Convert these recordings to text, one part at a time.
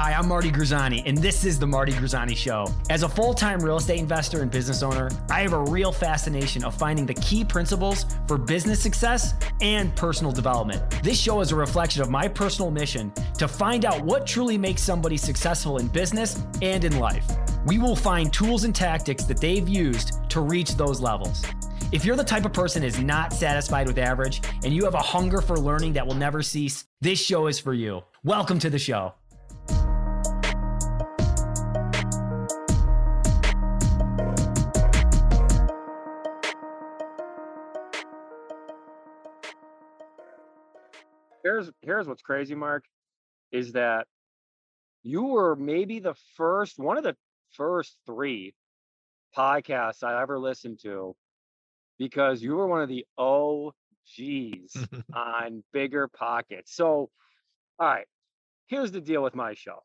Hi, I'm Marty Grizzanti, and this is The Marty Grizzanti Show. As a full time real estate investor and business owner, I have a real fascination of finding the key principles for business success and personal development. This show is a reflection of my personal mission to find out what truly makes somebody successful in business and in life. We will find tools and tactics that they've used to reach those levels. If you're the type of person is not satisfied with average and you have a hunger for learning that will never cease, this show is for you. Welcome to the show. Here's here's what's crazy, Mark, is that you were maybe the first one of the first three podcasts I ever listened to because you were one of the OGs on bigger pockets. So, all right, here's the deal with my show.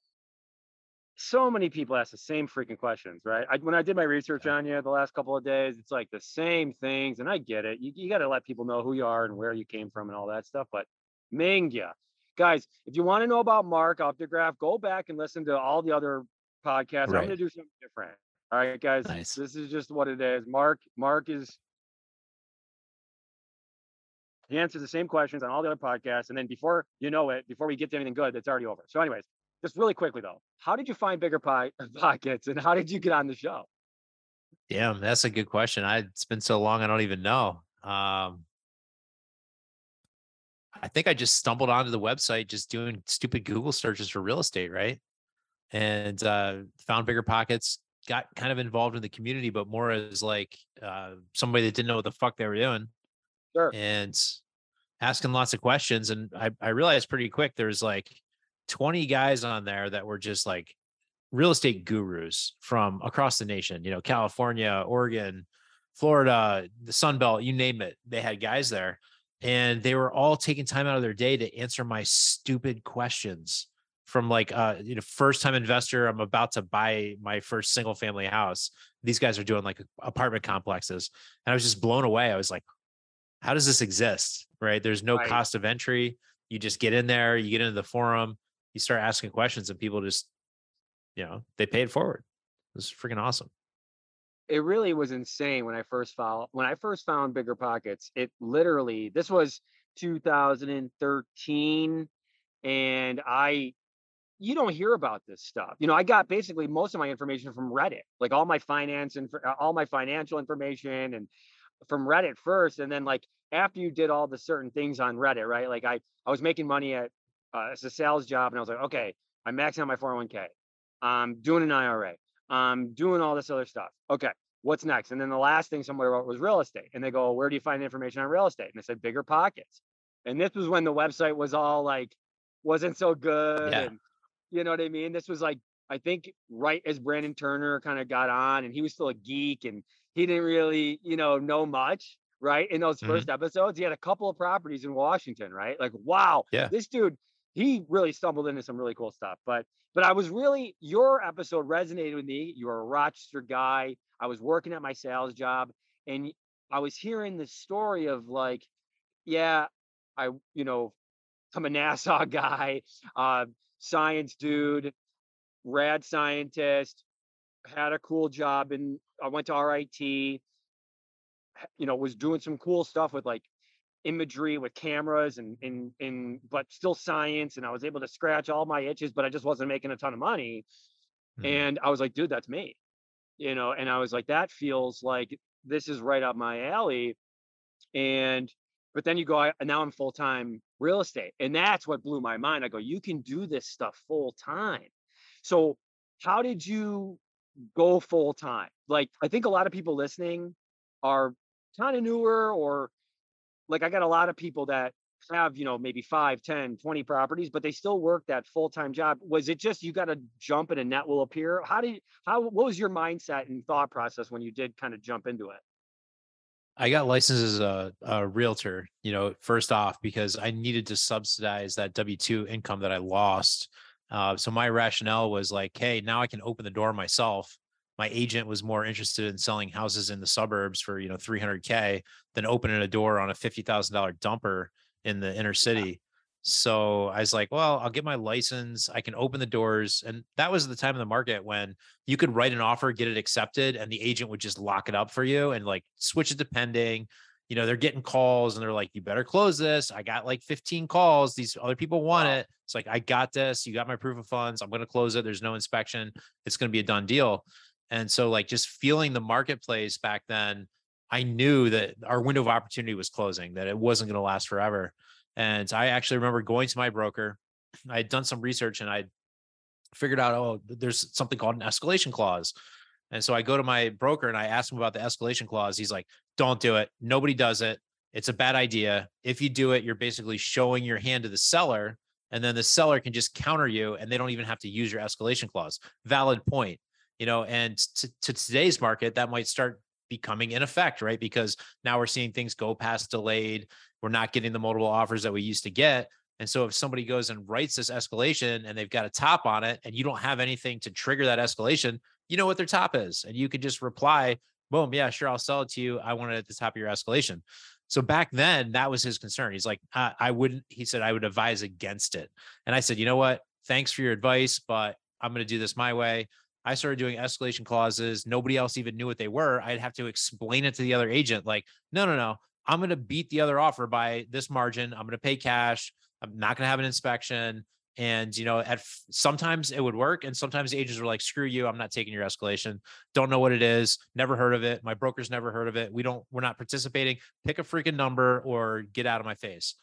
So many people ask the same freaking questions, right? I, when I did my research on you the last couple of days, it's like the same things, and I get it. You, you got to let people know who you are and where you came from and all that stuff. But Mingya. Guys, if you want to know about Mark Updegraff, go back and listen to all the other podcasts. Right. I'm going to do something different. All right, guys. Nice. This is just what it is. Mark, Mark is he answers the same questions on all the other podcasts, and then before you know it, before we get to anything good, it's already over. So, anyways, just really quickly though, how did you find bigger pie pockets, and how did you get on the show? Damn, that's a good question. I it's been so long, I don't even know. Um, I think I just stumbled onto the website just doing stupid Google searches for real estate, right? And uh, found bigger pockets, got kind of involved in the community, but more as like uh, somebody that didn't know what the fuck they were doing. Sure. And asking lots of questions. And I, I realized pretty quick there's like 20 guys on there that were just like real estate gurus from across the nation, you know, California, Oregon, Florida, the Sun Belt, you name it. They had guys there and they were all taking time out of their day to answer my stupid questions from like uh you know first time investor i'm about to buy my first single family house. These guys are doing like apartment complexes and i was just blown away. I was like how does this exist? Right? There's no right. cost of entry. You just get in there you get into the forum you start asking questions and people just you know they pay it forward. It's freaking awesome it really was insane when I first found when I first found bigger pockets. It literally this was 2013, and I you don't hear about this stuff. You know, I got basically most of my information from Reddit, like all my finance and all my financial information and from Reddit first, and then like after you did all the certain things on Reddit, right? Like I I was making money at uh, as a sales job, and I was like, okay, I'm maxing out my 401k. I'm doing an IRA. I'm doing all this other stuff. Okay, what's next? And then the last thing somebody wrote was real estate. And they go, where do you find information on real estate? And they said, bigger pockets. And this was when the website was all like, wasn't so good. Yeah. And you know what I mean? This was like, I think right as Brandon Turner kind of got on and he was still a geek and he didn't really, you know, know much. Right. In those 1st mm-hmm. episodes, he had a couple of properties in Washington, right? Like, wow, yeah. this dude, he really stumbled into some really cool stuff. But but I was really your episode resonated with me. You're a Rochester guy. I was working at my sales job and I was hearing the story of like, yeah, I, you know, I'm a NASA guy, uh, science dude, rad scientist, had a cool job and I went to RIT, you know, was doing some cool stuff with like imagery with cameras and and and but still science and I was able to scratch all my itches but I just wasn't making a ton of money mm. and I was like dude that's me you know and I was like that feels like this is right up my alley. And but then you go I, now I'm full time real estate. And that's what blew my mind. I go you can do this stuff full time so how did you go full time like I think a lot of people listening are kind of newer or like I got a lot of people that have, you know, maybe 5, 10, 20 properties, but they still work that full-time job. Was it just you got to jump and a net will appear? How did how what was your mindset and thought process when you did kind of jump into it? I got licensed as a, a realtor, you know, first off, because I needed to subsidize that W 2 income that I lost. Uh, so my rationale was like, hey, now I can open the door myself my agent was more interested in selling houses in the suburbs for you know 300k than opening a door on a $50000 dumper in the inner city So I was like, well, I'll get my license. I can open the doors. And that was the time of the market when you could write an offer, get it accepted, and the agent would just lock it up for you and like switch it to pending. You know, they're getting calls and they're like, you better close this. I got like 15 calls. These other people want it. It's like, I got this. You got my proof of funds. I'm going to close it. There's no inspection. It's going to be a done deal. And so, like, just feeling the marketplace back then, I knew that our window of opportunity was closing, that it wasn't going to last forever. And I actually remember going to my broker. I had done some research and I figured out, oh, there's something called an escalation clause. And so I go to my broker and I ask him about the escalation clause. He's like, don't do it. Nobody does it. It's a bad idea. If you do it, you're basically showing your hand to the seller, and then the seller can just counter you and they don't even have to use your escalation clause. Valid point. You know, and to, to today's market, that might start becoming in effect, right? Because now we're seeing things go past delayed. We're not getting the multiple offers that we used to get. And so if somebody goes and writes this escalation and they've got a top on it and you don't have anything to trigger that escalation, you know what their top is. And you could just reply, boom, yeah, sure, I'll sell it to you. I want it at the top of your escalation. So back then, that was his concern. He's like, I, I wouldn't, he said, I would advise against it. And I said, you know what? Thanks for your advice, but I'm going to do this my way. I started doing escalation clauses. Nobody else even knew what they were. I'd have to explain it to the other agent like, no, no, no. I'm going to beat the other offer by this margin. I'm going to pay cash. I'm not going to have an inspection. And you know, at sometimes it would work, and sometimes the agents were like, "Screw you! I'm not taking your escalation. Don't know what it is. Never heard of it. My broker's never heard of it. We don't. We're not participating. Pick a freaking number or get out of my face."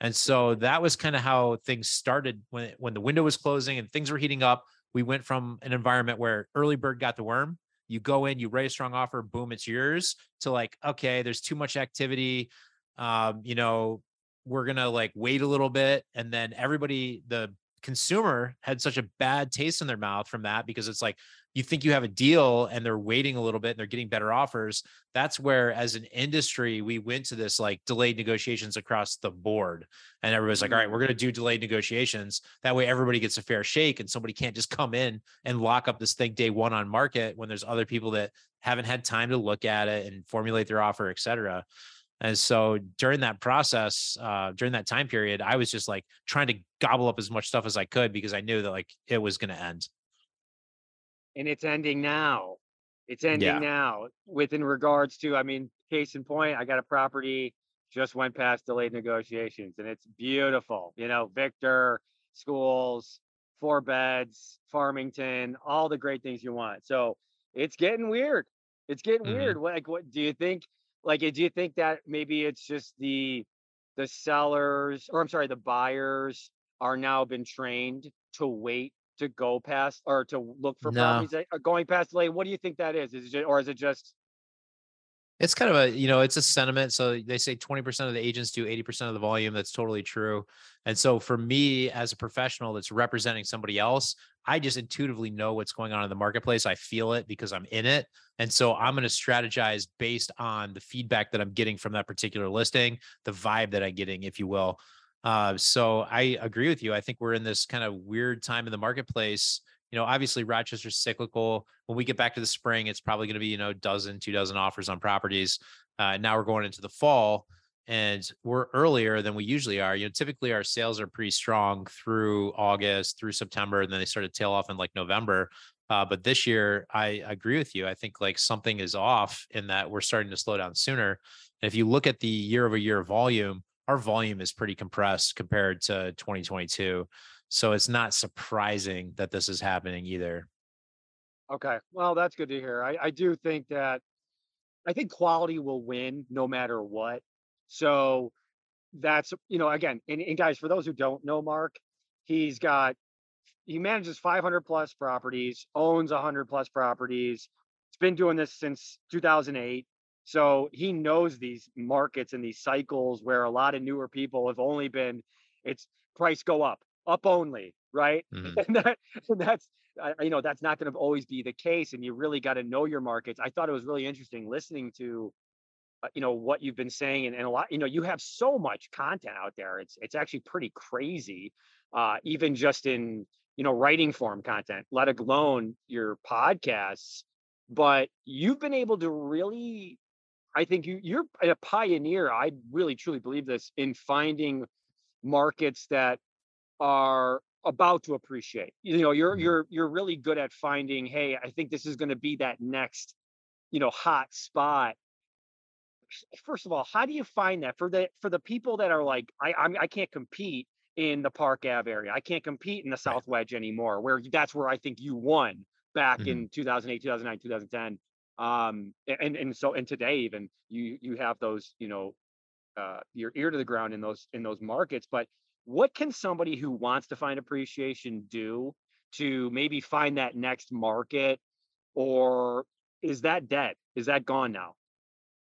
And so that was kind of how things started when when the window was closing and things were heating up we went from an environment where early bird got the worm you go in you write a strong offer boom it's yours to like okay there's too much activity um, you know we're gonna like wait a little bit and then everybody the consumer had such a bad taste in their mouth from that because it's like you think you have a deal and they're waiting a little bit and they're getting better offers that's where as an industry we went to this like delayed negotiations across the board and everybody's like all mm-hmm. right we're going to do delayed negotiations. That way everybody gets a fair shake and somebody can't just come in and lock up this thing day one on market when there's other people that haven't had time to look at it and formulate their offer et cetera and so during that process, uh, during that time period, I was just like trying to gobble up as much stuff as I could because I knew that like it was going to end and it's ending now. It's ending yeah. now. Within regards to, I mean, case in point, I got a property just went past delayed negotiations, and it's beautiful. You know, Victor schools, four beds, Farmington, all the great things you want. So it's getting weird. It's getting mm-hmm. weird. Like, what do you think? Like, do you think that maybe it's just the the sellers, or I'm sorry, the buyers are now been trained to wait to go past or to look for no. properties that are going past delay. What do you think that is? Is it just, or is it just? It's kind of a you know it's a sentiment. So they say twenty percent of the agents do eighty percent of the volume. That's totally true. And so for me as a professional that's representing somebody else, I just intuitively know what's going on in the marketplace. I feel it because I'm in it. And so I'm going to strategize based on the feedback that I'm getting from that particular listing, the vibe that I'm getting, if you will. Uh, so I agree with you. I think we're in this kind of weird time in the marketplace. You know, obviously Rochester's cyclical. When we get back to the spring, it's probably going to be, you know, dozen, two dozen offers on properties. Uh, now we're going into the fall and we're earlier than we usually are. You know, typically our sales are pretty strong through August, through September, and then they start to tail off in like November. Uh, but this year, I agree with you. I think like something is off in that we're starting to slow down sooner. And if you look at the year over year volume, our volume is pretty compressed compared to 2022. So it's not surprising that this is happening either. Okay. Well, that's good to hear. I, I do think that I think quality will win no matter what. So that's, you know, again, and, and guys, for those who don't know Mark, he's got, he manages 500 plus properties, owns 100 plus properties. It's been doing this since 2008. So he knows these markets and these cycles where a lot of newer people have only been, it's price go up, up only, right? Mm-hmm. And, that, and that's, you know, that's not going to always be the case. And you really got to know your markets. I thought it was really interesting listening to, uh, you know, what you've been saying and, and a lot, you know, you have so much content out there. It's, it's actually pretty crazy. Uh, even just in, you know, writing form content, let alone your podcasts. But you've been able to really I think you you're a pioneer. I really truly believe this in finding markets that are about to appreciate. You know, you're Mhm. you're you're really good at finding, hey, I think this is going to be that next, you know, hot spot. First of all, how do you find that for the for the people that are like, I I'm, I can't compete in the Park Ave area. I can't compete in the South Wedge anymore. Where that's where I think you won back Mhm. in 2008, 2009, 2010. Um, and and so and today even you you have those, you know, uh, your ear to the ground in those in those markets. But what can somebody who wants to find appreciation do to maybe find that next market, or is that dead? Is that gone now?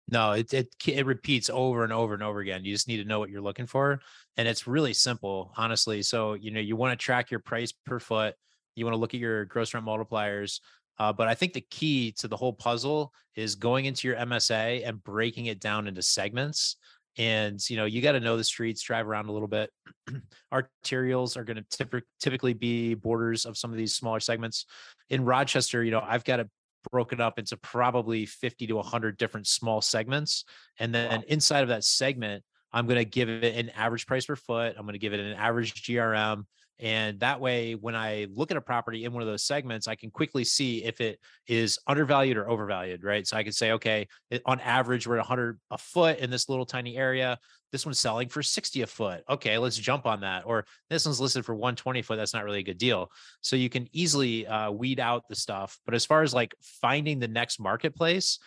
No, it it it repeats over and over and over again. You just need to know what you're looking for, and it's really simple, honestly. So you know you want to track your price per foot. You want to look at your gross rent multipliers. Uh, but I think the key to the whole puzzle is going into your MSA and breaking it down into segments. And you know you got to know the streets, drive around a little bit. Arterials are going to typically be borders of some of these smaller segments. In Rochester, you know I've got it broken up into probably 50 to 100 different small segments. And then Wow. inside of that segment, I'm going to give it an average price per foot. I'm going to give it an average GRM. And that way, when I look at a property in one of those segments, I can quickly see if it is undervalued or overvalued, right? So I can say, okay, on average, we're at 100 a foot in this little tiny area. This one's selling for 60 a foot. Okay, let's jump on that. Or this one's listed for 120 foot. That's not really a good deal. So you can easily uh, weed out the stuff. But as far as like finding the next marketplace,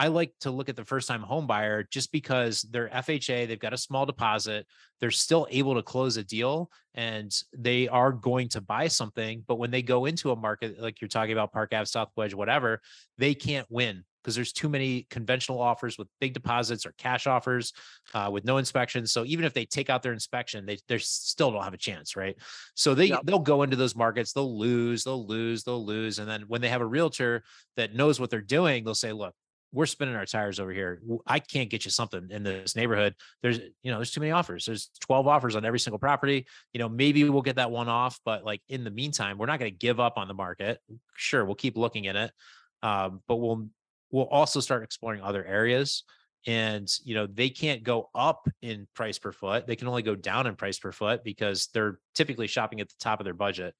I like to look at the first time home buyer just because they're FHA, they've got a small deposit, they're still able to close a deal and they are going to buy something. But when they go into a market like you're talking about Park Ave, South Wedge, whatever, they can't win because there's too many conventional offers with big deposits or cash offers uh, with no inspections. So even if they take out their inspection, they they still don't have a chance, right? So they Yep. they'll go into those markets, they'll lose, they'll lose, they'll lose, and then when they have a realtor that knows what they're doing, they'll say, "Look, we're spinning our tires over here. I can't get you something in this neighborhood. There's, you know, there's too many offers. There's 12 offers on every single property. You know, maybe we'll get that one off, but like in the meantime, we're not going to give up on the market. Sure, we'll keep looking at it, um, but we'll we'll also start exploring other areas. And you know, they can't go up in price per foot. They can only go down in price per foot because they're typically shopping at the top of their budget.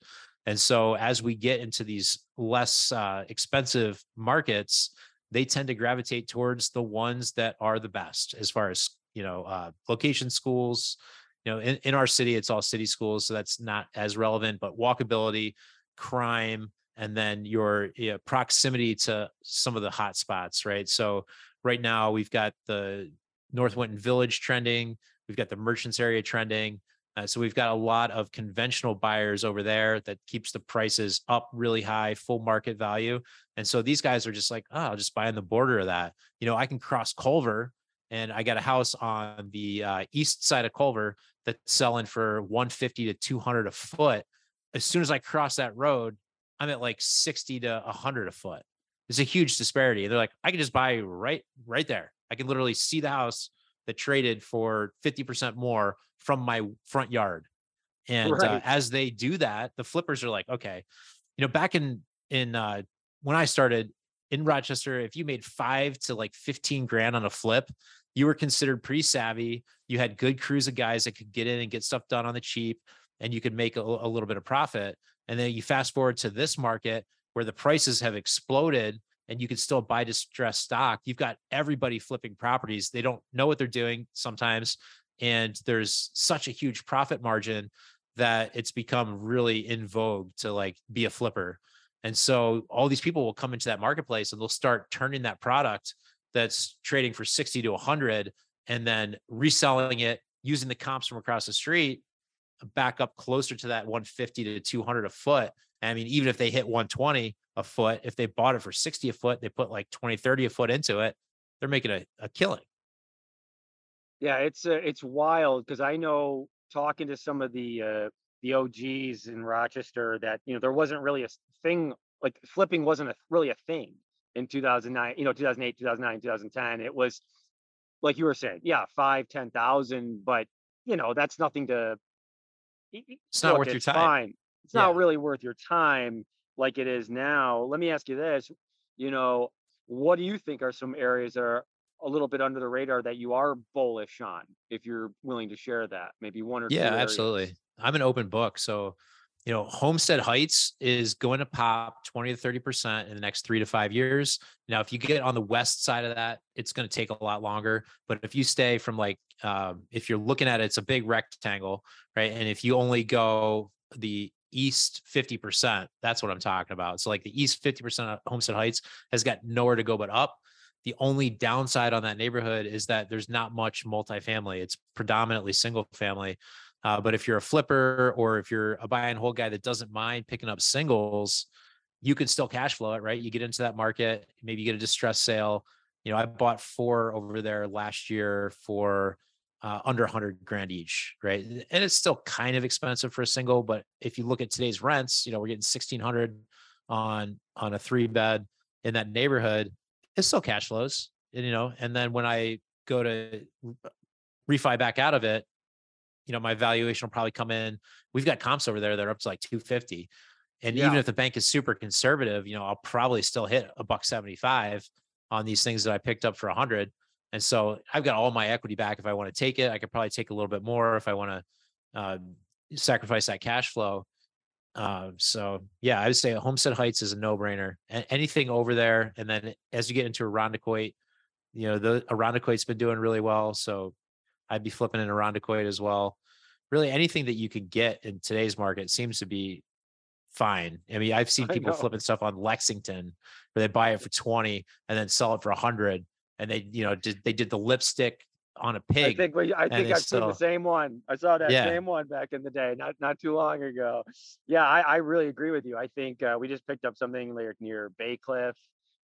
And so, as we get into these less uh, expensive markets, they tend to gravitate towards the ones that are the best as far as you know uh, location schools. You know in, in our city it's all city schools so that's not as relevant but walkability crime and then your you know, proximity to some of the hot spots right? So right now we've got the north winton village trending we've got the merchants area trending uh, so we've got a lot of conventional buyers over there that keeps the prices up really high full market value and so these guys are just like, oh, I'll just buy on the border of that. You know, I can cross Culver and I got a house on the uh, east side of Culver that's selling for 150 to 200 a foot. As soon as I cross that road, I'm at like 60 to 100 a foot. It's a huge disparity. They're like, I can just buy right, right there. I can literally see the house that traded for 50% more from my front yard. And uh, as they do that, the flippers are like, okay, you know, back in in uh, when I started in Rochester, if you made five to like 15 grand on a flip, you were considered pretty savvy. You had good crews of guys that could get in and get stuff done on the cheap, and you could make a, a little bit of profit. And then you fast forward to this market where the prices have exploded and you can still buy distressed stock. You've got everybody flipping properties. They don't know what they're doing sometimes. And there's such a huge profit margin that it's become really in vogue to like be a flipper. And so all these people will come into that marketplace and they'll start turning that product that's trading for 60 to 100 and then reselling it using the comps from across the street back up closer to that 150 to 200 a foot. I mean, even if they hit 120 a foot, if they bought it for 60 a foot, they put like 20, 30 a foot into it, they're making a, a killing. Yeah, it's uh, it's wild because I know talking to some of the uh, the OGs in Rochester that you know there wasn't really a thing like flipping wasn't a, really a thing in 2009, you know, 2008, 2009, 2010. It was like you were saying, yeah, five, ten thousand, but you know that's nothing to. It's not look, worth your time. Fine. It's not really worth your time like it is now. Let me ask you this: you know, what do you think are some areas that are a little bit under the radar that you are bullish on if you're willing to share that? Maybe one or yeah absolutely. I'm an open book so you know homestead heights is going to pop 20 to 30 percent in the next three to five years. Now if you get on the west side of that it's going to take a lot longer but if you stay from like um, if you're looking at it it's a big rectangle right? And if you only go the east 50% that's what i'm talking about so like the east 50% of homestead heights has got nowhere to go but up the only downside on that neighborhood is that there's not much multifamily. It's predominantly single family. Uh, but if you're a flipper or if you're a buy and hold guy that doesn't mind picking up singles, you can still cash flow it, right? You get into that market, maybe you get a distressed sale. You know, I bought four over there last year for uh, under 100 grand each, right? And it's still kind of expensive for a single, but if you look at today's rents, you know, we're getting 1600 on on a three bed in that neighborhood It's still cash flows, and, you know. And then when I go to refi back out of it, you know, my valuation will probably come in. We've got comps over there that are up to like 250. And yeah. even if the bank is super conservative, you know, I'll probably still hit a buck 75 on these things that I picked up for hundred. And so I've got all my equity back if I want to take it. I could probably take a little bit more if I want to uh, sacrifice that cash flow. Uh, so yeah, I would say Homestead Heights is a no-brainer. anything over there, and then as you get into Irondequoit, you know the Irondequoit's been doing really well, so I'd be flipping in Irondequoit as well. Really, anything that you could get in today's market seems to be fine. I mean, I've seen people flipping stuff on Lexington where they buy it for twenty and then sell it for a hundred, and they you know did they did the lipstick on a pig. I think we, I think I've still, seen the same one. I saw that yeah. same one back in the day, not not too long ago. Yeah, I, I really agree with you. I think uh, we just picked up something like near Baycliff.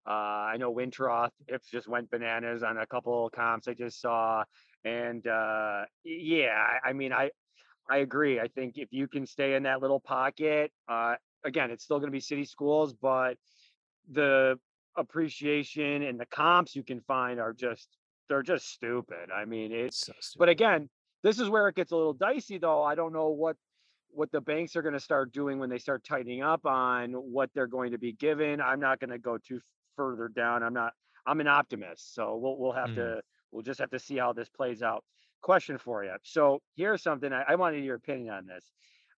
Uh, I know Wintroth if just went bananas on a couple comps I just saw, and uh, yeah, I mean I I agree. I think if you can stay in that little pocket, uh, again, it's still going to be city schools, but the appreciation and the comps you can find are just they're just stupid. I mean, it's so but again, this is where it gets a little dicey though. I don't know what what the banks are going to start doing when they start tightening up on what they're going to be given. I'm not going to go too further down. I'm not I'm an optimist. So we'll we'll have mm. to we'll just have to see how this plays out. Question for you. So here's something I, I wanted your opinion on this.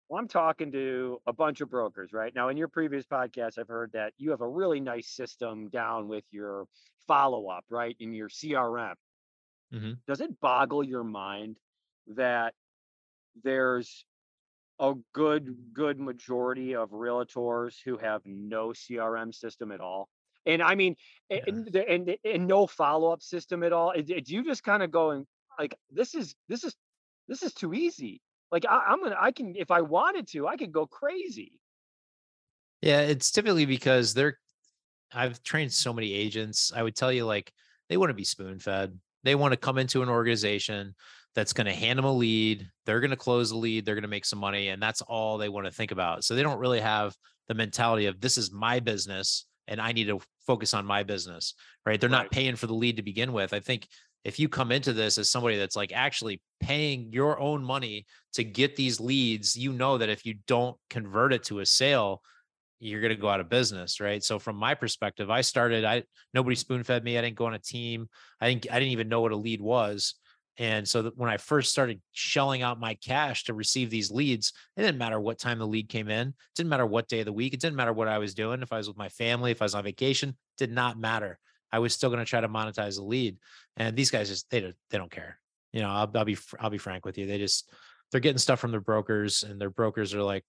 Well, I'm talking to a bunch of brokers right now. In your previous podcast, I've heard that you have a really nice system down with your follow up, right, in your CRM. Mm-hmm. Does it boggle your mind that there's a good good majority of realtors who have no CRM system at all? And I mean, yeah. and, and, and no follow up system at all. Do you just kind of going like this is this is this is too easy? Like I, I'm gonna I can if I wanted to I could go crazy. Yeah, it's typically because they're I've trained so many agents. I would tell you like they want to be spoon fed. They want to come into an organization that's going to hand them a lead. They're going to close the lead. They're going to make some money. And that's all they want to think about. So they don't really have the mentality of this is my business and I need to focus on my business, right? They're right. not paying for the lead to begin with. I think if you come into this as somebody that's like actually paying your own money to get these leads, you know that if you don't convert it to a sale, you're going to go out of business right? So from my perspective i started i nobody spoon fed me i didn't go on a team i didn't i didn't even know what a lead was and so when i first started shelling out my cash to receive these leads it didn't matter what time the lead came in it didn't matter what day of the week it didn't matter what i was doing if i was with my family if i was on vacation did not matter i was still going to try to monetize the lead and these guys just they don't they don't care you know I'll, I'll be i'll be frank with you they just they're getting stuff from their brokers and their brokers are like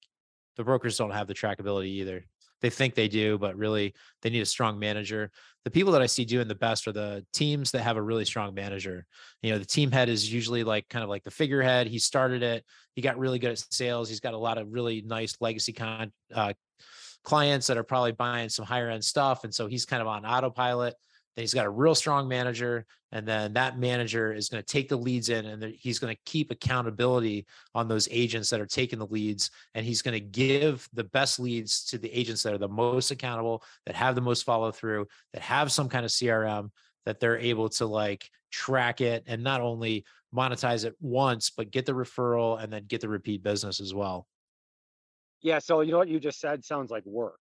the brokers don't have the trackability either. They think they do, but really they need a strong manager. The people that I see doing the best are the teams that have a really strong manager. You know, the team head is usually like kind of like the figurehead. He started it. He got really good at sales. He's got a lot of really nice legacy con uh, clients that are probably buying some higher end stuff, and so he's kind of on autopilot. Then he's got a real strong manager, and then that manager is going to take the leads in, and he's going to keep accountability on those agents that are taking the leads, and he's going to give the best leads to the agents that are the most accountable, that have the most follow through, that have some kind of CRM that they're able to like track it and not only monetize it once, but get the referral and then get the repeat business as well. Yeah. So you know what you just said sounds like work.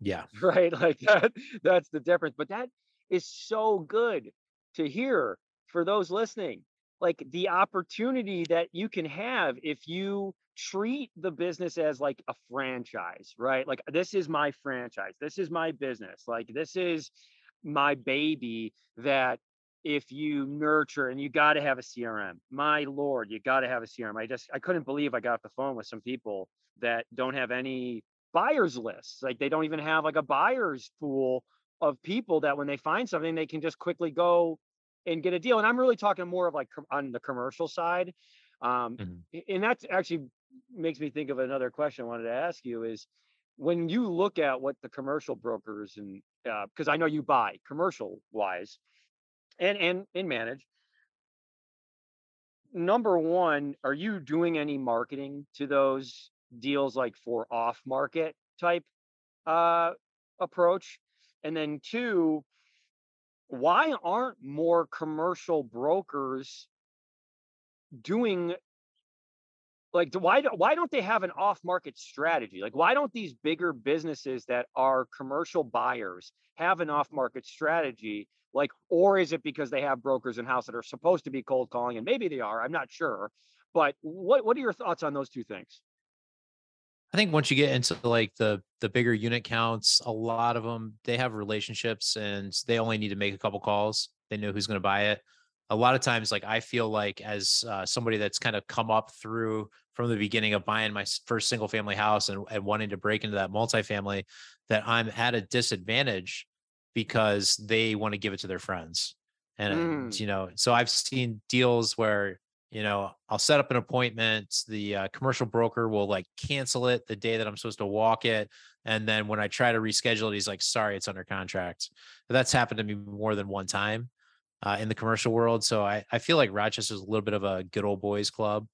Yeah. Right. Like that, that's the difference. But that, is so good to hear for those listening. Like the opportunity that you can have if you treat the business as like a franchise, right? Like this is my franchise. This is my business. Like this is my baby that if you nurture and you got to have a CRM. My lord, you got to have a CRM. I just I couldn't believe I got the phone with some people that don't have any buyers lists. Like they don't even have like a buyers pool of people that when they find something they can just quickly go and get a deal. And I'm really talking more of like on the commercial side. Um, mm-hmm. and that's actually makes me think of another question I wanted to ask you is when you look at what the commercial brokers and because uh, I know you buy commercial wise and and and manage. Number one, are you doing any marketing to those deals like for off market type uh, approach? And then two, why aren't more commercial brokers doing like why why don't they have an off market strategy like why don't these bigger businesses that are commercial buyers have an off market strategy like or is it because they have brokers in house that are supposed to be cold calling and maybe they are i'm not sure but what what are your thoughts on those two things I think once you get into like the the bigger unit counts, a lot of them they have relationships and they only need to make a couple calls. They know who's going to buy it a lot of times like i feel like as uh, somebody that's kind of come up through from the beginning of buying my first single family house and, and wanting to break into that multifamily that i'm at a disadvantage because they want to give it to their friends and mm. you know so i've seen deals where you know i'll set up an appointment the uh, commercial broker will like cancel it the day that i'm supposed to walk it and then when i try to reschedule it he's like sorry it's under contract but that's happened to me more than one time uh, in the commercial world. So I, I feel like Rochester is a little bit of a good old boys club.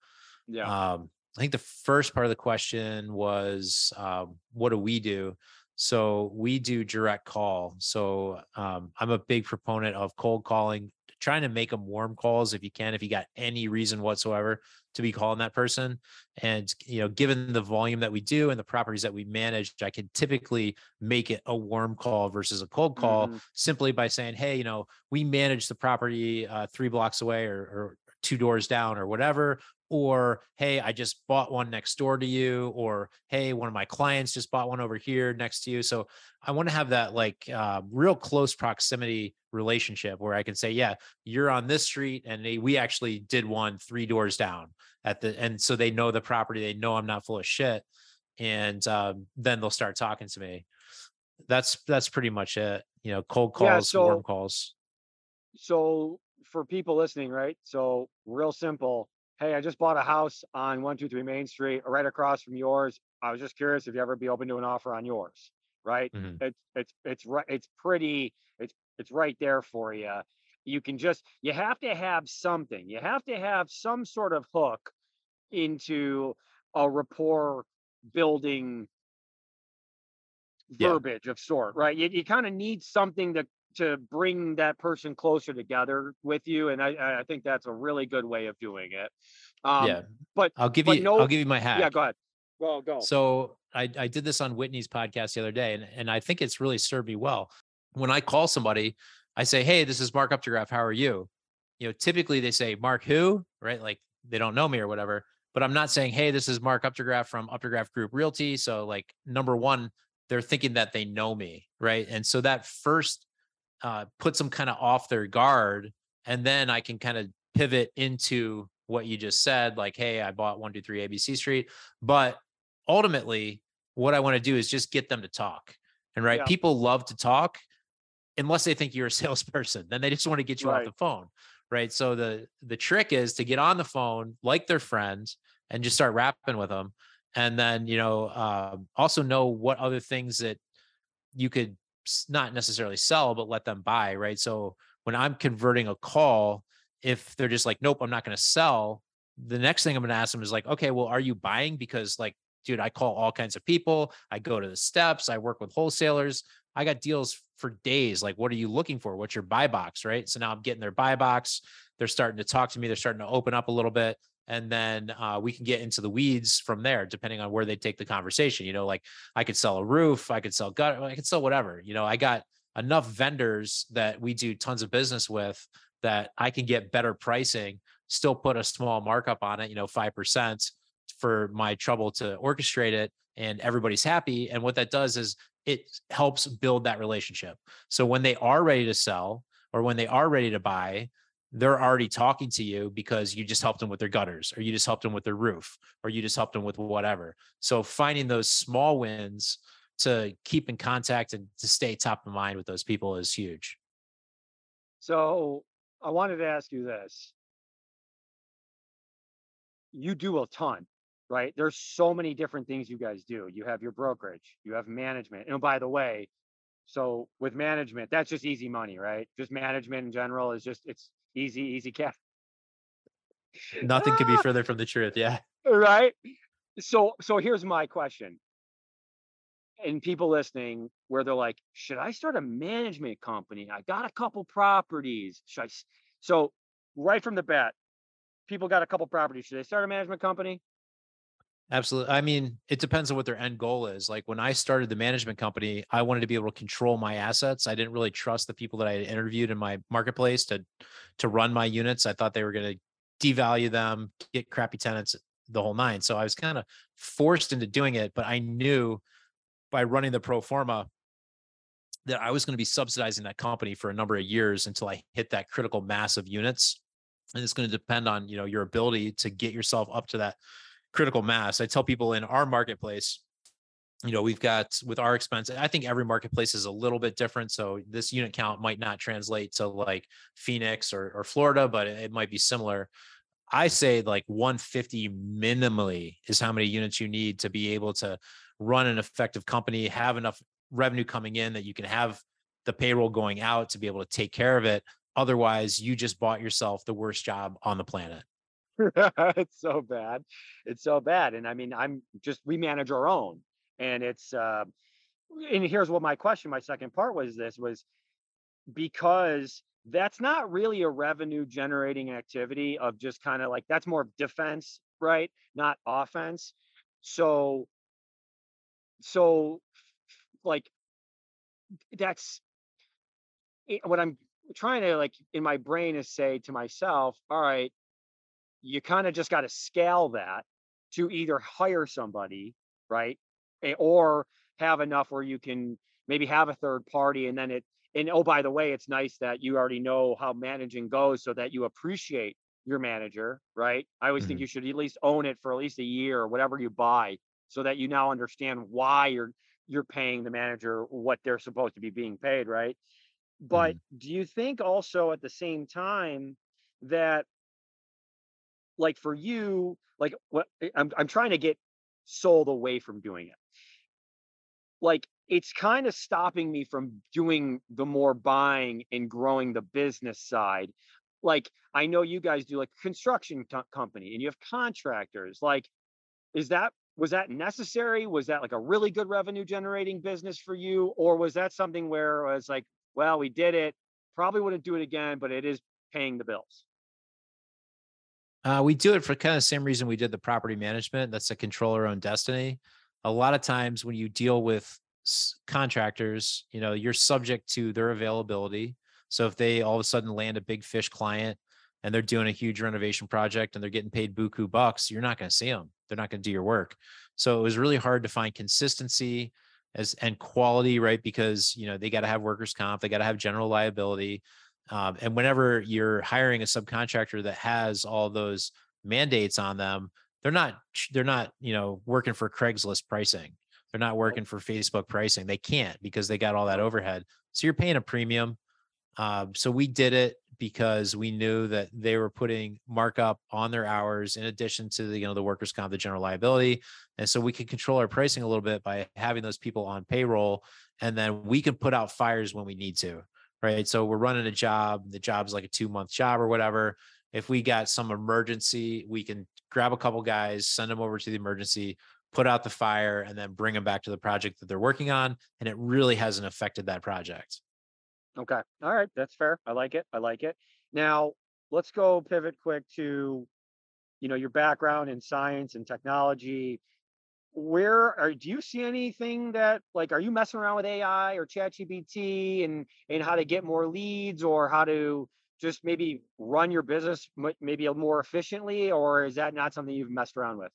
Yeah. Um, I think the first part of the question was, um, what do we do? So we do direct call. So um, I'm a big proponent of cold calling trying to make them warm calls if you can, if you got any reason whatsoever to be calling that person. And, you know, given the volume that we do and the properties that we manage, I can typically make it a warm call versus a cold call mm-hmm. simply by saying, Hey, you know, we manage the property uh, three blocks away or, or two doors down or whatever or hey i just bought one next door to you or hey one of my clients just bought one over here next to you. So i want to have that like uh, real close proximity relationship where i can say yeah you're on this street and they, we actually did one three doors down at the and so they know the property they know i'm not full of shit and um, then they'll start talking to me. That's that's pretty much it you know cold calls yeah, so, warm calls. so for people listening right? So real simple hey, I just bought a house on 123 Main Street, right across from yours. I was just curious if you ever be open to an offer on yours, right? Mm-hmm. It's it's it's right. It's pretty. It's it's right there for you. You can just you have to have something. You have to have some sort of hook into a rapport building verbiage yeah. of sort, right? You, you kind of need something to to bring that person closer together with you and i i think that's a really good way of doing it. Um yeah. but i'll give but you no, i'll give you my hack. yeah go ahead. Well go. So i i did this on whitney's podcast the other day and, and i think it's really served me well. When i call somebody i say hey this is mark updegraff how are you? You know typically they say mark who? Right? Like they don't know me or whatever but i'm not saying hey this is mark updegraff from updegraff group realty. So like number one they're thinking that they know me right? And so that first uh, put some kind of off their guard, and then I can kind of pivot into what you just said, like, hey, I bought one, two, three ABC Street. But ultimately, what I want to do is just get them to talk. And right, yeah. people love to talk unless they think you're a salesperson. Then they just want to get you right. off the phone. Right. So the the trick is to get on the phone like their friend and just start rapping with them. And then, you know, uh, also know what other things that you could not necessarily sell, but let them buy, right? So when I'm converting a call, if they're just like, nope, I'm not going to sell, the next thing I'm going to ask them is like, okay, well, are you buying? Because like, dude, I call all kinds of people. I go to the steps. I work with wholesalers. I got deals for days. Like, what are you looking for? What's your buy box? Right. So now I'm getting their buy box. They're starting to talk to me. They're starting to open up a little bit and then uh, we can get into the weeds from there depending on where they take the conversation you know like i could sell a roof i could sell gut i could sell whatever you know i got enough vendors that we do tons of business with that I can get better pricing, still put a small markup on it, you know, 5% for my trouble to orchestrate it and everybody's happy. And what that does is it helps build that relationship. So when they are ready to sell or when they are ready to buy, they're already talking to you because you just helped them with their gutters or you just helped them with their roof or you just helped them with whatever. So finding those small wins to keep in contact and to stay top of mind with those people is huge. So I wanted to ask you this. You do a ton, right? There's so many different things you guys do. You have your brokerage, you have management. And by the way, so with management, that's just easy money, right? Just management in general is just it's easy, easy cash. Nothing could be further from the truth. Yeah. Right. So so here's my question. And people listening, where they're like, should I start a management company? I got a couple properties. Should I? So right from the bat, people got a couple properties. Should they start a management company? Absolutely. I mean, it depends on what their end goal is. Like when I started the management company, I wanted to be able to control my assets. I didn't really trust the people that I had interviewed in my marketplace to to run my units. I thought they were going to devalue them, get crappy tenants, the whole nine. So I was kind of forced into doing it, but I knew by running the pro forma that I was going to be subsidizing that company for a number of years until I hit that critical mass of units. And it's going to depend on, you know, your ability to get yourself up to that critical mass. I tell people in our marketplace, you know, we've got with our expense, I think every marketplace is a little bit different. So this unit count might not translate to like Phoenix or, or Florida, but it might be similar. I say like 150 minimally is how many units you need to be able to run an effective company, have enough revenue coming in that you can have the payroll going out to be able to take care of it. Otherwise, you just bought yourself the worst job on the planet. it's so bad. It's so bad. And I mean, I'm just, we manage our own. And it's, uh, and here's what my question, my second part was this was because that's not really a revenue generating activity of just kind of like, that's more defense, right? Not offense. So, so like, that's what I'm trying to like in my brain is say to myself, all right, you kind of just got to scale that to either hire somebody, right? Or have enough where you can maybe have a third party and then it and oh by the way it's nice that you already know how managing goes so that you appreciate your manager right i always mm-hmm. think you should at least own it for at least a year or whatever you buy so that you now understand why you're you're paying the manager what they're supposed to be being paid right but mm-hmm. do you think also at the same time that like for you, like what eh, I'm I'm trying to get sold away from doing it. Like it's kind of stopping me from doing the more buying and growing the business side. Like I know you guys do like construction company and you have contractors. Like, is that was that necessary? Was that like a really good revenue generating business for you, or was that something where it was like, well, we did it, probably wouldn't do it again, but it is paying the bills? Uh, we do it for kind of the same reason we did the property management. That's to control our own destiny. A lot of times when you deal with contractors, you know, you're subject to their availability. So if they all of a sudden land a big fish client and they're doing a huge renovation project and they're getting paid buku bucks, you're not going to see them. They're not going to do your work. So it was really hard to find consistency as and quality, right? Because you know they got to have workers' comp, they got to have general liability. Um, and whenever you're hiring a subcontractor that has all those mandates on them, they're not they're not you know working for Craigslist pricing. They're not working for Facebook pricing. They can't because they got all that overhead. So you're paying a premium. Um, so we did it because we knew that they were putting markup on their hours in addition to the you know the workers comp, the general liability, and so we can control our pricing a little bit by having those people on payroll, and then we can put out fires when we need to right? So we're running a job, the job's like a two month job or whatever. If we got some emergency, we can grab a couple guys, send them over to the emergency, put out the fire, and then bring them back to the project that they're working on. And it really hasn't affected that project. Okay. All right. That's fair. I like it. I like it. Now let's go pivot quick to, you know, your background in science and technology. Where are do you see anything that like are you messing around with AI or ChatGPT and and how to get more leads or how to just maybe run your business maybe more efficiently or is that not something you've messed around with?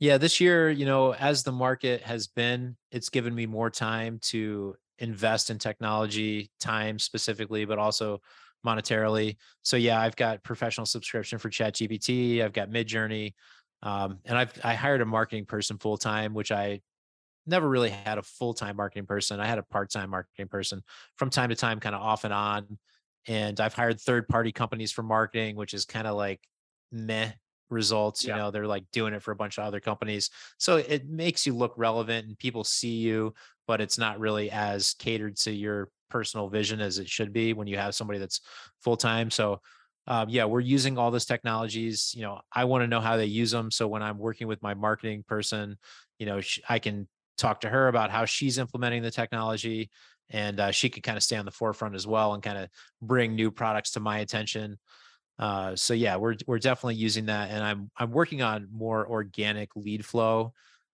Yeah, this year, you know, as the market has been, it's given me more time to invest in technology, time specifically, but also monetarily. So yeah, I've got professional subscription for ChatGPT. I've got Midjourney, um, and I've I hired a marketing person full time, which I never really had a full time marketing person. I had a part time marketing person from time to time, kind of off and on. And I've hired third party companies for marketing, which is kind of like meh results. Yeah. You know, they're like doing it for a bunch of other companies. So it makes you look relevant and people see you, but it's not really as catered to your personal vision as it should be when you have somebody that's full time. So um, yeah, we're using all those technologies. You know, I want to know how they use them. So when I'm working with my marketing person, you know, I can talk to her about how she's implementing the technology and uh, she could kind of stay on the forefront as well and kind of bring new products to my attention. Uh, so yeah, we're we're definitely using that, and I'm I'm working on more organic lead flow.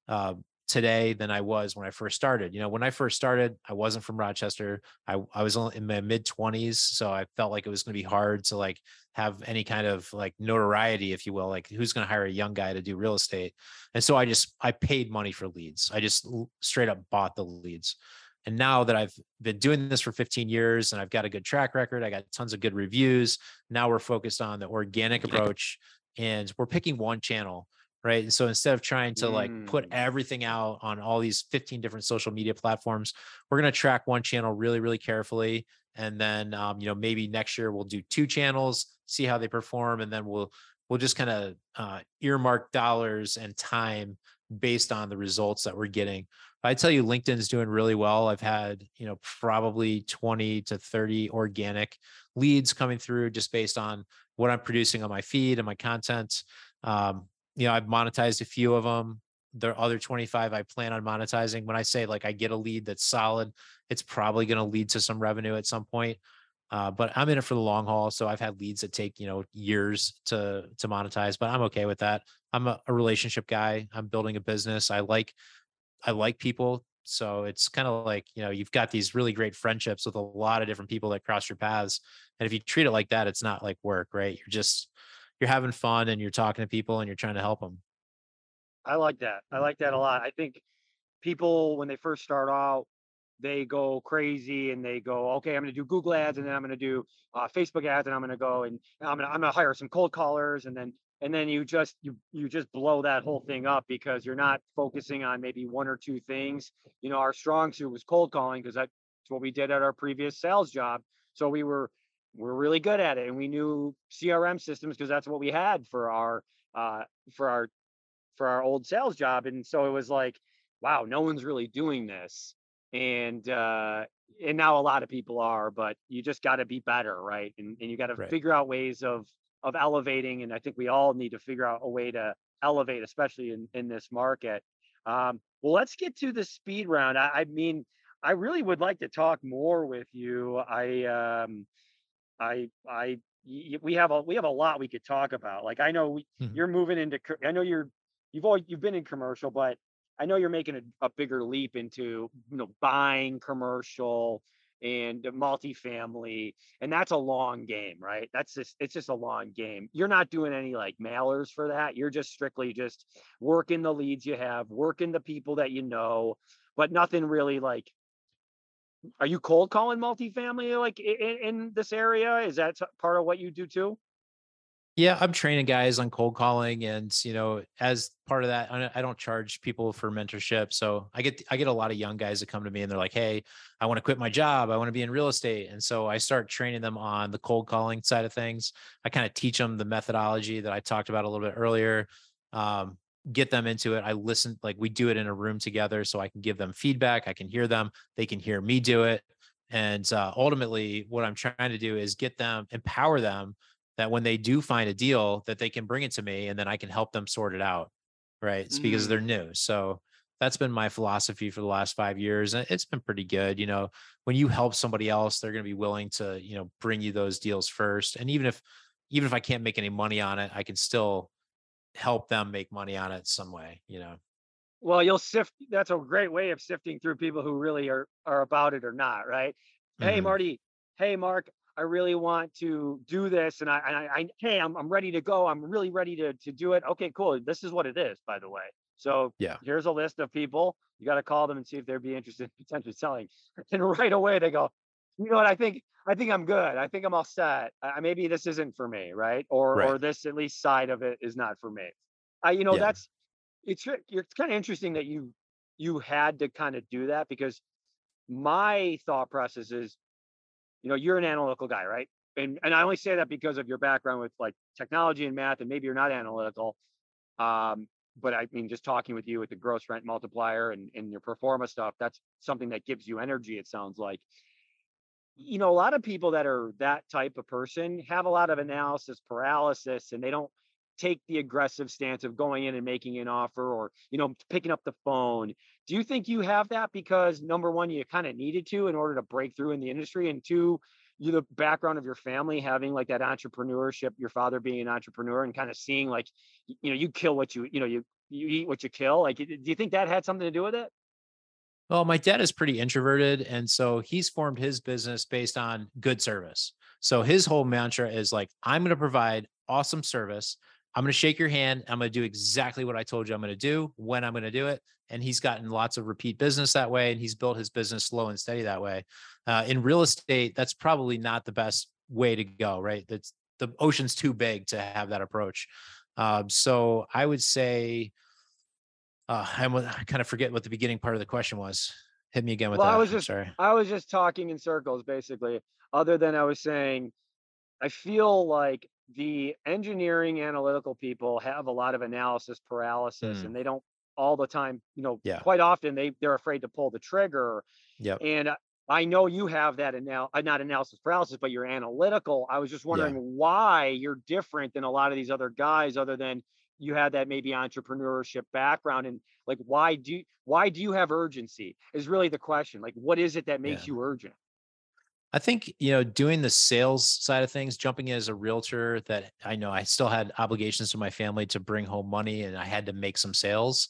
Uh, today than I was when I first started. You know, when I first started, I wasn't from Rochester. I, I was in my mid 20s. So I felt like it was going to be hard to like have any kind of like notoriety, if you will. Like, who's going to hire a young guy to do real estate? And so I just, I paid money for leads. I just straight up bought the leads. And now that I've been doing this for 15 years and I've got a good track record, I got tons of good reviews. Now we're focused on the organic approach and we're picking one channel right? And so instead of trying to like put mm. everything out on all these 15 different social media platforms we're going to track one channel really really carefully and then um, you know maybe next year we'll do two channels see how they perform and then we'll we'll just kind of uh, earmark dollars and time based on the results that we're getting. I tell you linkedin's doing really well. I've had you know probably 20 to 30 organic leads coming through just based on what i'm producing on my feed and my content. Um, you know, I've monetized a few of them. The other 25 I plan on monetizing. When I say like I get a lead that's solid, it's probably going to lead to some revenue at some point. Uh, but I'm in it for the long haul. So I've had leads that take, you know, years to to monetize, but I'm okay with that. I'm a, a relationship guy. I'm building a business. I like I like people. So it's kind of like, you know, you've got these really great friendships with a lot of different people that cross your paths. And if you treat it like that, it's not like work, right? You're just you're having fun and you're talking to people and you're trying to help them. I like that. I like that a lot. I think people when they first start out, they go crazy and they go, okay, I'm going to do Google ads and then I'm going to do uh, Facebook ads and I'm going to go and I'm going to I'm going to hire some cold callers and then and then you just you you just blow that whole thing up because you're not focusing on maybe one or two things. You know, our strong suit was cold calling because that's what we did at our previous sales job. So we were we're really good at it and we knew crm systems because that's what we had for our uh for our for our old sales job and so it was like wow no one's really doing this and uh and now a lot of people are but you just got to be better right and, and you got to right. figure out ways of of elevating and i think we all need to figure out a way to elevate especially in in this market um well let's get to the speed round i, I mean i really would like to talk more with you i um I I we have a we have a lot we could talk about. Like I know we, mm-hmm. you're moving into I know you're you've always you've been in commercial, but I know you're making a, a bigger leap into you know buying commercial and multifamily and that's a long game right that's just it's just a long game you're not doing any like mailers for that you're just strictly just working the leads you have working the people that you know but nothing really like are you cold calling multifamily like in, in this area? Is that part of what you do too? Yeah, I'm training guys on cold calling, and you know, as part of that, I don't charge people for mentorship. So I get I get a lot of young guys that come to me and they're like, "Hey, I want to quit my job. I want to be in real estate." And so I start training them on the cold calling side of things. I kind of teach them the methodology that I talked about a little bit earlier. Um, get them into it. I listen, like we do it in a room together so I can give them feedback. I can hear them, they can hear me do it. And uh, ultimately, what I'm trying to do is get them, empower them that when they do find a deal, that they can bring it to me and then I can help them sort it out. Right. It's mm-hmm. because they're new. So that's been my philosophy for the last five years. And it's been pretty good. You know, when you help somebody else, they're going to be willing to, you know, bring you those deals first. And even if, even if I can't make any money on it, I can still help them make money on it some way, you know. Well, you'll sift. That's a great way of sifting through people who really are are about it or not, right? Hey, Mhm. Marty. Hey, Mark. I really want to do this, and I, and I, I hey, I'm I'm ready to go. I'm really ready to to do it. Okay, cool. This is what it is, by the way. So Yeah. here's a list of people. You got to call them and see if they'd be interested in potentially selling. And right away they go, you know what? I think I think I'm good. I think I'm all set. I, maybe this isn't for me, right? Or Right. or this at least side of it is not for me. I, you know, Yeah. that's it's it's kind of interesting that you you had to kind of do that because my thought process is, you know, you're an analytical guy, right? And and I only say that because of your background with like technology and math, and maybe you're not analytical. Um, but I mean, just talking with you with the gross rent multiplier and, and your pro forma stuff, that's something that gives you energy, it sounds like. You know, a lot of people that are that type of person have a lot of analysis paralysis and they don't take the aggressive stance of going in and making an offer or, you know, picking up the phone. Do you think you have that because number one, you kind of needed to in order to break through in the industry? And two, you the background of your family having like that entrepreneurship, your father being an entrepreneur and kind of seeing like, you know, you kill what you, you know, you you eat what you kill. Like, do you think that had something to do with it? Well, my dad is pretty introverted. And so he's formed his business based on good service. So his whole mantra is like, I'm going to provide awesome service. I'm going to shake your hand. I'm going to do exactly what I told you I'm going to do when I'm going to do it. And he's gotten lots of repeat business that way. And he's built his business slow and steady that way. Uh, in real estate, that's probably not the best way to go, right? That's the ocean's too big to have that approach. Um, so I would say, uh, I'm, I kind of forget what the beginning part of the question was. Hit me again with Well, that. I was I'm just sorry. I was just talking in circles basically, other than I was saying, I feel like the engineering analytical people have a lot of analysis paralysis Mm. and they don't all the time, you know, Yeah. quite often they they're afraid to pull the trigger. Yeah. And I- I know you have that anal uh, not analysis paralysis, but you're analytical. I was just wondering why you're different than a lot of these other guys, other than you had that maybe entrepreneurship background and like why do you, why do you have urgency is really the question. Like what is it that makes Yeah. you urgent? I think, you know, doing the sales side of things, jumping in as a realtor that I know I still had obligations to my family to bring home money and I had to make some sales.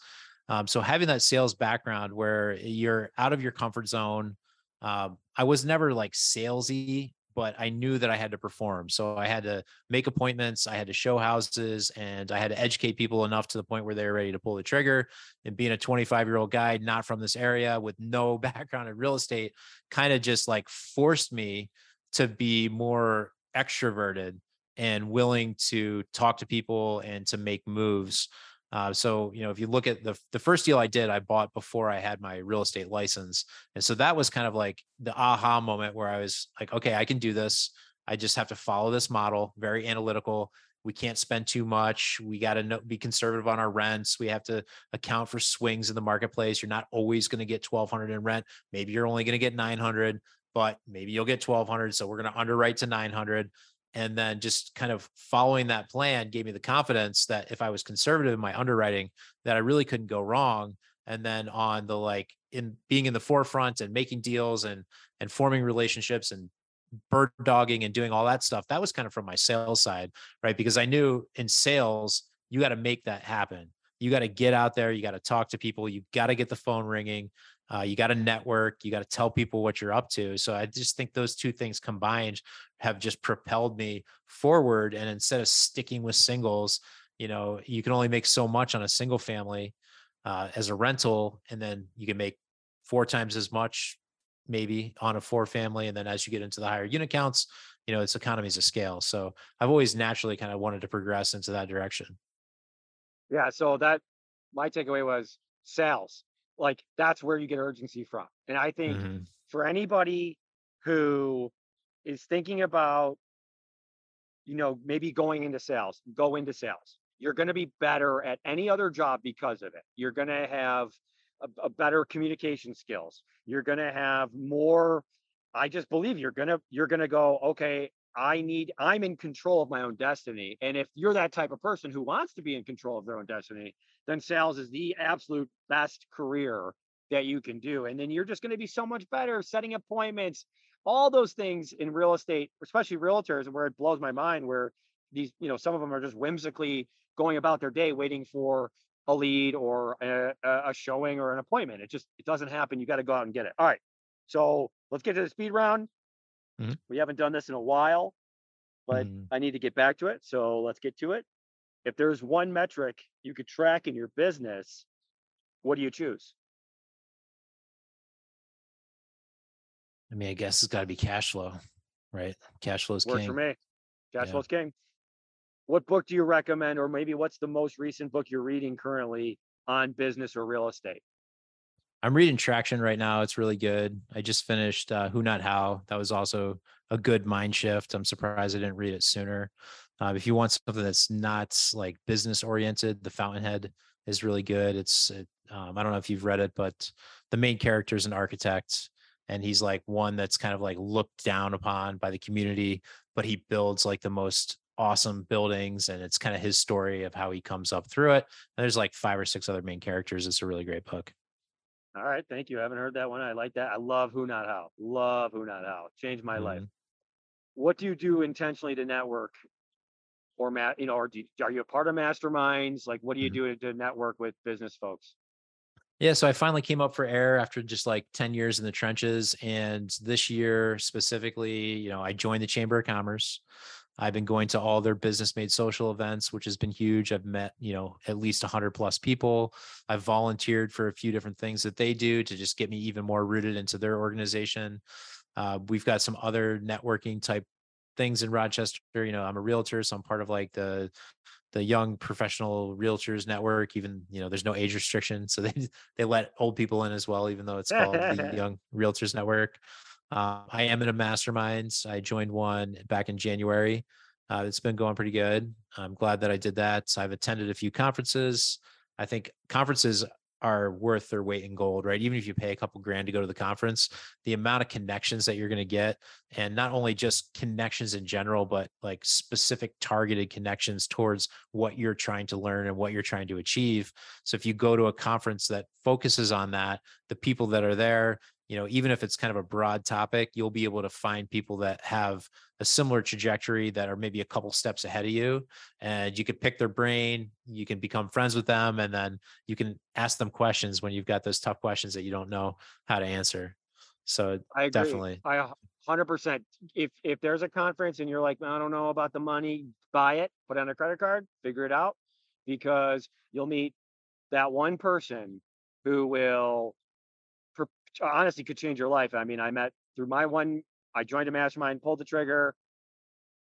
Um, so having that sales background where you're out of your comfort zone, um, I was never like salesy, but I knew that I had to perform. So I had to make appointments, I had to show houses, and I had to educate people enough to the point where they were ready to pull the trigger. And being a 25 year old guy, not from this area with no background in real estate, kind of just like forced me to be more extroverted and willing to talk to people and to make moves. Uh, so you know, if you look at the the first deal I did, I bought before I had my real estate license, and so that was kind of like the aha moment where I was like, okay, I can do this. I just have to follow this model, very analytical. We can't spend too much. We got to be conservative on our rents. We have to account for swings in the marketplace. You're not always going to get 1200 in rent. Maybe you're only going to get 900, but maybe you'll get 1200. So we're going to underwrite to 900 and then just kind of following that plan gave me the confidence that if i was conservative in my underwriting that i really couldn't go wrong. And then on the like in being in the forefront and making deals and and forming relationships and bird dogging and doing all that stuff that was kind of from my sales side right? Because i knew in sales you got to make that happen you got to get out there you got to talk to people you got to get the phone ringing uh, you got to network you got to tell people what you're up to so i just think those two things combined have just propelled me forward and instead of sticking with singles you know you can only make so much on a single family uh, as a rental and then you can make four times as much maybe on a four family and then as you get into the higher unit counts you know it's economies of scale so i've always naturally kind of wanted to progress into that direction Yeah. So that my takeaway was sales. Like that's where you get urgency from. And I think Mhm. for anybody who is thinking about, you know, maybe going into sales, go into sales. You're going to be better at any other job because of it. You're going to have a, a better communication skills. You're going to have more. I just believe you're going to you're going to go, okay, I need I'm in control of my own destiny. And if you're that type of person who wants to be in control of their own destiny, then sales is the absolute best career that you can do. And then you're just going to be so much better setting appointments, all those things in real estate, especially realtors, where it blows my mind, where these, you know, some of them are just whimsically going about their day waiting for a lead or a, a showing or an appointment. It just it doesn't happen. You got to go out and get it. All right. So let's get to the speed round. Mhm. We haven't done this in a while, but Mhm. I need to get back to it. So let's get to it. If there's one metric you could track in your business, what do you choose? I mean, I guess it's got to be cash flow, right? Cash flow is Works king. for me. Cash Yeah. flow's king. What book do you recommend, or maybe what's the most recent book you're reading currently on business or real estate? I'm reading Traction right now. It's really good. I just finished uh, Who Not How. That was also a good mind shift. I'm surprised I didn't read it sooner. Uh, if you want something that's not like business oriented, The Fountainhead is really good. It's it, um, I don't know if you've read it, but the main character is an architect, and he's like one that's kind of like looked down upon by the community, but he builds like the most awesome buildings, and it's kind of his story of how he comes up through it. And there's like five or six other main characters. It's a really great book. All right, thank you. I haven't heard that one. I like that. I love Who Not How. Love Who Not How. Changed my life. Mhm. What do you do intentionally to network, or ma- you know, or do you, are you a part of masterminds? Like, what do you Mhm. do to network with business folks? Yeah, so I finally came up for air after just like 10 years in the trenches. And this year specifically, you know, I joined the Chamber of Commerce. I've been going to all their business made social events, which has been huge. I've met, you know, at least 100 plus people. I've volunteered for a few different things that they do to just get me even more rooted into their organization. Uh, we've got some other networking type things in Rochester. You know, I'm a realtor, so I'm part of like the the young professional realtors network even you know there's no age restriction so they they let old people in as well even though it's called the young realtors network uh, i am in a masterminds i joined one back in january. Uh, it's been going pretty good. I'm glad that i did that. So i've attended a few conferences. I think conferences are worth their weight in gold right? Even if you pay a couple grand to go to the conference the amount of connections that you're going to get and not only just connections in general but like specific targeted connections towards what you're trying to learn and what you're trying to achieve. So if you go to a conference that focuses on that the people that are there you know even if it's kind of a broad topic you'll be able to find people that have a similar trajectory that are maybe a couple steps ahead of you and you could pick their brain you can become friends with them and then you can ask them questions when you've got those tough questions that you don't know how to answer so I agree. Definitely. I a hundred percent. If if there's a conference and you're like, I don't know about the money, buy it, put it on a credit card, figure it out, because you'll meet that one person who will honestly could change your life. I mean, I met through my one, I joined a mastermind, pulled the trigger,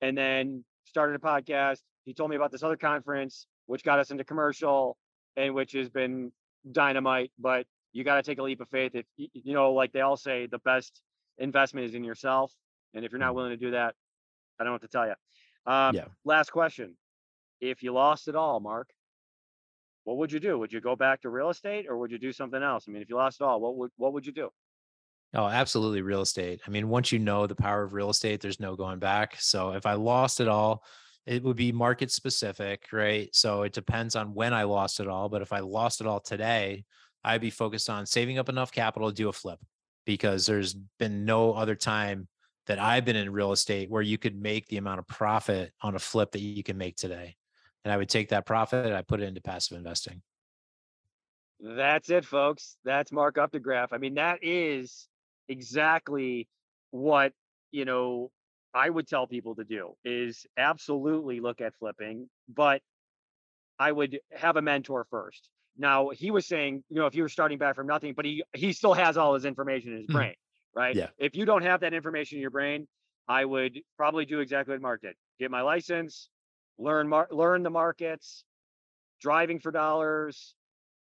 and then started a podcast. He told me about this other conference, which got us into commercial and which has been dynamite. But you got to take a leap of faith. If you know, like they all say, the best investment is in yourself. And if you're not Mhm. willing to do that, I don't know what to tell you. Um, Yeah. Last question: If you lost it all, Mark, what would you do? Would you go back to real estate, or would you do something else? I mean, if you lost it all, what would what would you do? Oh, absolutely real estate. I mean, once you know the power of real estate, there's no going back. So if I lost it all, it would be market specific, right? So it depends on when I lost it all. But if I lost it all today, I'd be focused on saving up enough capital to do a flip because there's been no other time that I've been in real estate where you could make the amount of profit on a flip that you can make today. And I would take that profit and I put it into passive investing. That's it, folks. That's Mark Updegraff. I mean, that is exactly what you know I would tell people to do is absolutely look at flipping, but I would have a mentor first. Now he was saying, you know, if you were starting back from nothing, but he he still has all his information in his Mhm. brain, right? Yeah. If you don't have that information in your brain, I would probably do exactly what Mark did: get my license, learn mar- learn the markets, driving for dollars,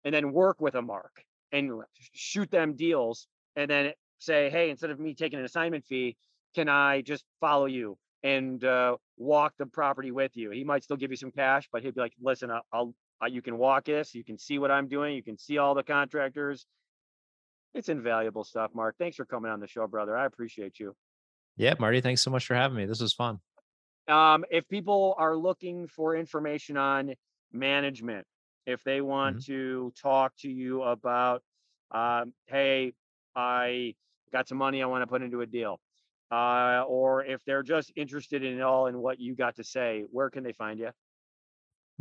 and then work with a mark and shoot them deals, and then say, hey, instead of me taking an assignment fee, can I just follow you and uh, walk the property with you? He might still give you some cash, but he'd be like, listen, I'll, I'll you can walk this, you can see what I'm doing, you can see all the contractors. It's invaluable stuff, Mark. Thanks for coming on the show, brother. I appreciate you. Yeah, Marty, thanks so much for having me. This was fun. Um, if people are looking for information on management, if they want to talk to you about, um, hey, I got some money I want to put into a deal, uh, or if they're just interested in all in what you got to say, where can they find you?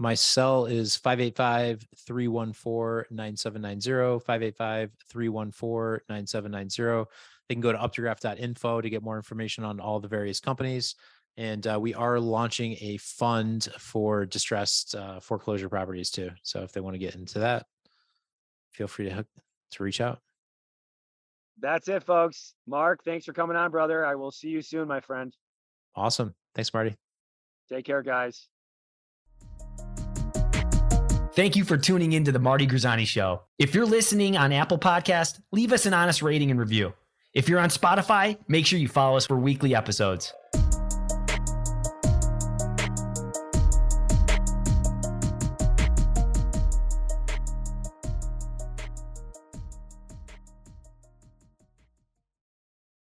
My cell is 585 314 9790. 585 314 9790. They can go to updegraff.info to get more information on all the various companies. And uh, we are launching a fund for distressed uh, foreclosure properties too. So if they want to get into that, feel free to hook, to reach out. That's it, folks. Mark, thanks for coming on, brother. I will see you soon, my friend. Awesome. Thanks, Marty. Take care, guys. Thank you for tuning into the Marty Grizzanti Show. If you're listening on Apple Podcast, leave us an honest rating and review. If you're on Spotify, make sure you follow us for weekly episodes.